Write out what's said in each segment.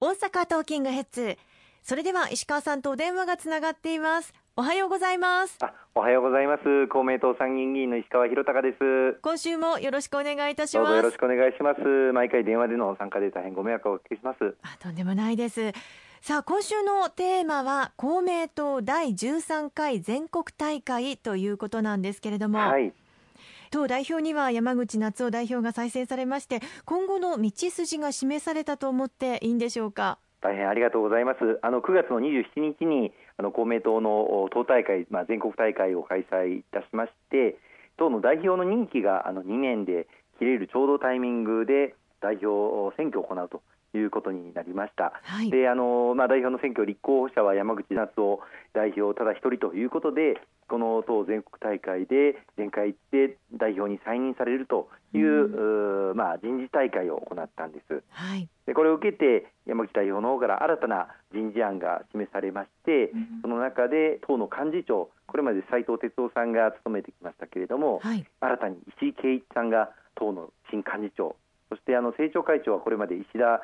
大阪トーキングヘッズ。それでは石川さんとお電話がつながっています。おはようございます。あおはようございます。公明党参議院議員の石川博隆です。今週もよろしくお願いいたします。よろしくお願いします。毎回電話での参加で大変ご迷惑をおかけします。あとんでもないです。さあ今週のテーマは公明党第13回全国大会ということなんですけれども、はい党代表には山口夏夫代表が再選されまして今後の道筋が示されたと思っていいんでしょうか？大変ありがとうございます。あの9月の27日にあの公明党の党大会、まあ、全国大会を開催いたしまして党の代表の任期があの2年で切れるちょうどタイミングで代表選挙を行うと。いうことになりました。はい、であのまあ、代表の選挙立候補者は山口夏夫代表ただ一人ということでこの党全国大会で前回で代表に再任されるという、うん、まあ、人事大会を行ったんです、はい、でこれを受けて山口代表の方から新たな人事案が示されまして、うん、その中で党の幹事長これまで斉藤哲夫さんが務めてきましたけれども、はい、新たに石井啓一さんが党の新幹事長そしてあの政調会長はこれまで石田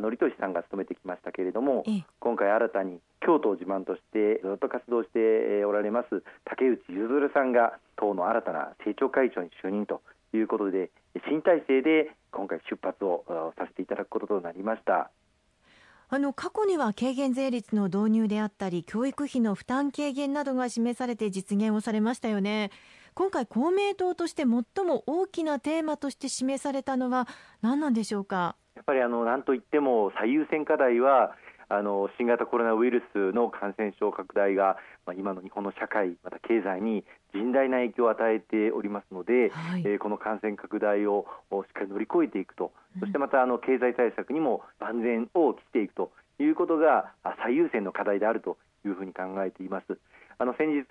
則俊さんが務めてきましたけれども、今回新たに京都を自慢としてずっと活動しておられます竹内譲さんが党の新たな政調会長に就任ということで新体制で今回出発をさせていただくこととなりました。あの過去には軽減税率の導入であったり教育費の負担軽減などが示されて実現をされましたよね。今回公明党として最も大きなテーマとして示されたのは何なんでしょうか？やっぱりあの何といっても最優先課題はあの新型コロナウイルスの感染症拡大が、まあ、今の日本の社会、また経済に甚大な影響を与えておりますので、はい、えー、この感染拡大をしっかり乗り越えていくと、そしてまたあの経済対策にも万全を期していくということが最優先の課題であるというふうに考えています。あの先日、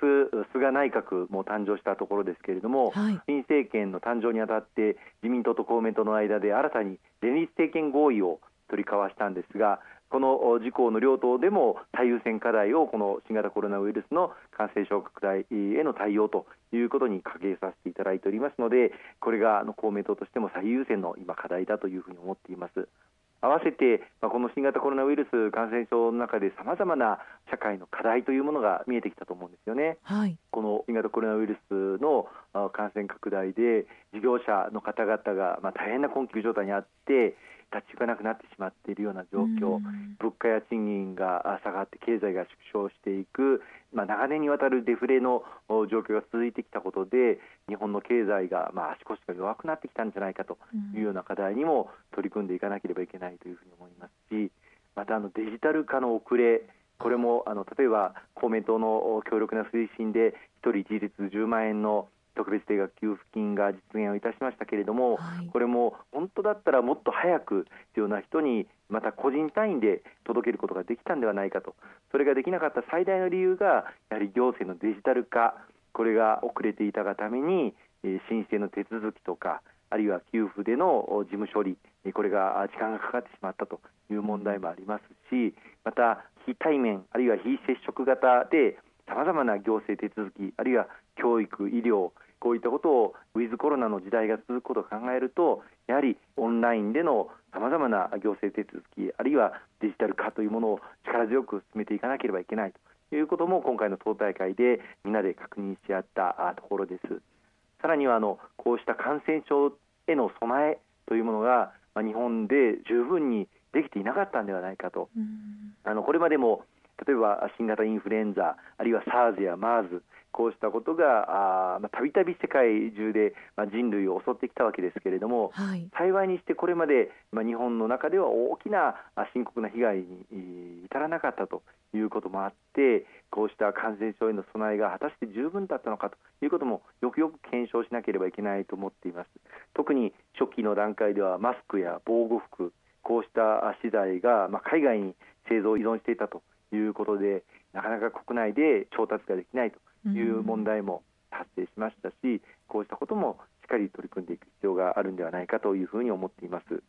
菅内閣も誕生したところですけれども、はい、新政権の誕生にあたって自民党と公明党の間で新たに連立政権合意を取り交わしたんですがこの事項の両党でも最優先課題をこの新型コロナウイルスの感染症拡大への対応ということに掲げさせていただいておりますのでこれが公明党としても最優先の今課題だというふうに思っています。合わせて、まあ、この新型コロナウイルス感染症の中でさまざまな社会の課題というものが見えてきたと思うんですよね。はい、この新型コロナウイルスの感染拡大で事業者の方々がまあ大変な困窮状態にあって立ち行かなくなってしまっているような状況、物価や賃金が下がって経済が縮小していく、まあ、長年にわたるデフレの状況が続いてきたことで日本の経済が、まあ、足腰が弱くなってきたんじゃないかというような課題にも取り組んでいかなければいけないというふうに思いますしまたあのデジタル化の遅れこれもあの例えば公明党の強力な推進で1人一律10万円の特別定額給付金が実現をいたしましたけれども、はい、これも本当だったらもっと早く必要な人にまた個人単位で届けることができたんではないかと。それができなかった最大の理由がやはり行政のデジタル化。これが遅れていたがために申請の手続きとかあるいは給付での事務処理これが時間がかかってしまったという問題もありますしまた非対面あるいは非接触型でさまざまな行政手続きあるいは教育医療こういったことをウィズコロナの時代が続くことを考えるとやはりオンラインでのさまざまな行政手続きあるいはデジタル化というものを力強く進めていかなければいけないということも今回の党大会でみんなで確認し合ったところです。さらにはあのこうした感染症への備えというものが、まあ、日本で十分にできていなかったんではないかと。あのこれまでも例えば新型インフルエンザあるいは SARS や MERS こうしたことがたびたび世界中で、まあ、人類を襲ってきたわけですけれども、はい、幸いにしてこれまで、まあ、日本の中では大きな深刻な被害に至らなかったということもあってこうした感染症への備えが果たして十分だったのかということもよくよく検証しなければいけないと思っています。特に初期の段階ではマスクや防護服こうした資材が、まあ、海外に製造依存していたということでなかなか国内で調達ができないという問題も発生しましたし、こうしたこともしっかり取り組んでいく必要があるんではないかというふうに思っています。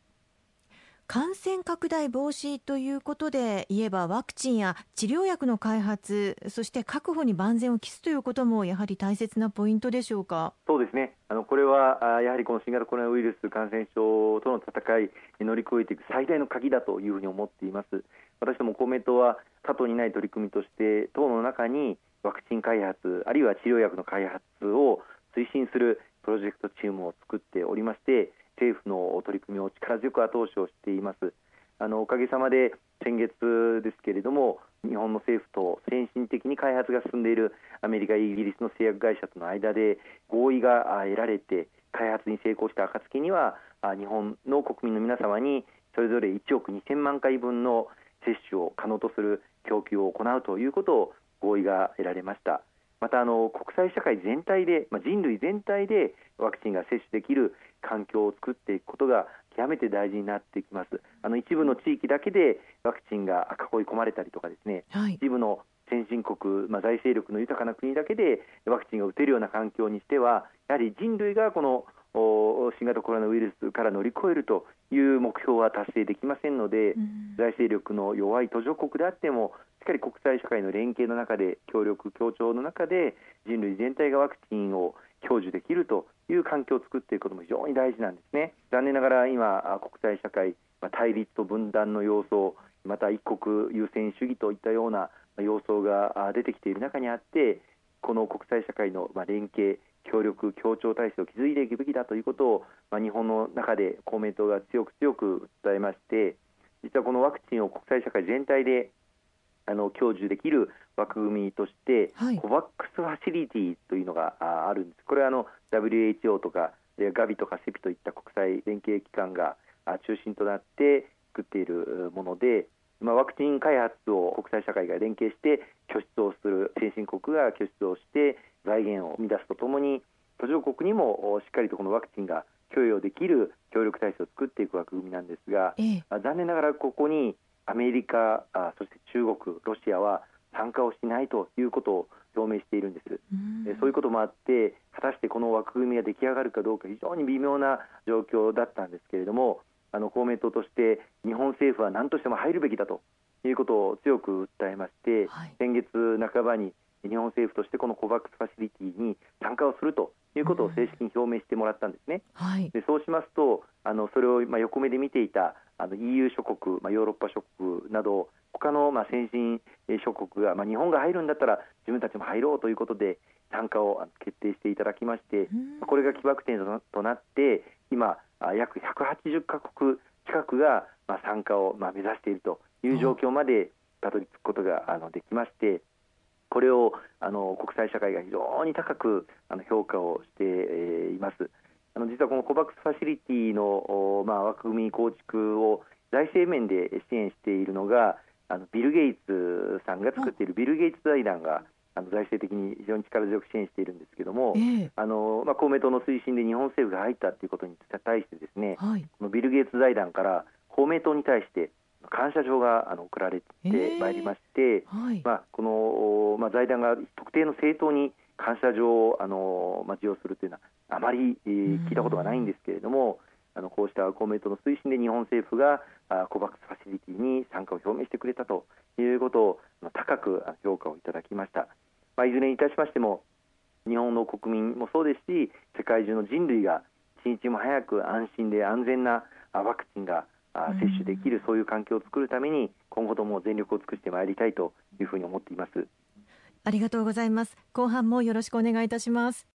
感染拡大防止ということで言えばワクチンや治療薬の開発そして確保に万全を期すということもやはり大切なポイントでしょうか？そうですね。あのこれはやはりこの新型コロナウイルス感染症との戦い乗り越えていく最大の鍵だというふうに思っています。私ども公明党は他党にない取り組みとして党の中にワクチン開発あるいは治療薬の開発を推進するプロジェクトチームを作っておりまして政府の取り組みを力強く後押しをしています。あのおかげさまで先月ですけれども日本の政府と先進的に開発が進んでいるアメリカ、イギリスの製薬会社との間で合意が得られて開発に成功した暁には日本の国民の皆様にそれぞれ1億2000万回分の接種を可能とする供給を行うということを合意が得られました。またあの国際社会全体で、まあ、人類全体でワクチンが接種できる環境を作っていくことが極めて大事になってきます。あの一部の地域だけでワクチンが囲い込まれたりとかですね、はい、一部の先進国、まあ、財政力の豊かな国だけでワクチンが打てるような環境にしてはやはり人類がこの新型コロナウイルスから乗り越えるという目標は達成できませんので、うん、財政力の弱い途上国であってもしっかり国際社会の連携の中で協力協調の中で人類全体がワクチンを享受できるという環境を作っていくことも非常に大事なんですね。残念ながら今国際社会対立と分断の様相また一国優先主義といったような様相が出てきている中にあってこの国際社会の連携協力協調体制を築いていくべきだということを、まあ、日本の中で公明党が強く強く訴えまして実はこのワクチンを国際社会全体であの享受できる枠組みとして、はい、コバックスファシリティというのがあるんです。これはあの WHO とかガビとかセピといった国際連携機関が中心となって作っているもので、まあ、ワクチン開発を国際社会が連携して拠出をする先進国が拠出をして財源を生み出すとともに途上国にもしっかりとこのワクチンが供与できる協力体制を作っていく枠組みなんですが、ええ、残念ながらここにアメリカあそして中国、ロシアは参加をしないということを表明しているんです、そういうこともあって果たしてこの枠組みが出来上がるかどうか非常に微妙な状況だったんですけれどもあの公明党として日本政府は何としても入るべきだということを強く訴えまして、はい、先月半ばに日本政府としてこのコバックスファシリティに参加をするということを正式に表明してもらったんですね。はい、でそうしますとあのそれをまあ横目で見ていたあの EU 諸国、まあ、ヨーロッパ諸国など他のまあ先進諸国が、まあ、日本が入るんだったら自分たちも入ろうということで参加を決定していただきまして、これが起爆点となって今約180カ国近くがまあ参加をまあ目指しているという状況までたどり着くことがあのできまして。これをあの国際社会が非常に高くあの評価をして、えー、います。あの実はこのコバックスファシリティの、まあ、枠組み構築を財政面で支援しているのがあのビル・ゲイツさんが作っているビル・ゲイツ財団があの財政的に非常に力強く支援しているんですけれども、えー、あのまあ、公明党の推進で日本政府が入ったということに対してですね、はい、このビル・ゲイツ財団から公明党に対して感謝状があの送られてまいりまして、えーはい、まあ、この、まあ、財団が特定の政党に感謝状をあの、まあ、授与するというのはあまり、えー、聞いたことがないんですけれども、あのこうした公明党の推進で日本政府があコバックスファシリティに参加を表明してくれたということを高く評価をいただきました、まあ、いずれにいたしましても日本の国民もそうですし世界中の人類が一日も早く安心で安全なワクチンが接種できる、そういう環境を作るために今後とも全力を尽くしてまいりたいというふうに思っています。ありがとうございます。後半もよろしくお願いいたします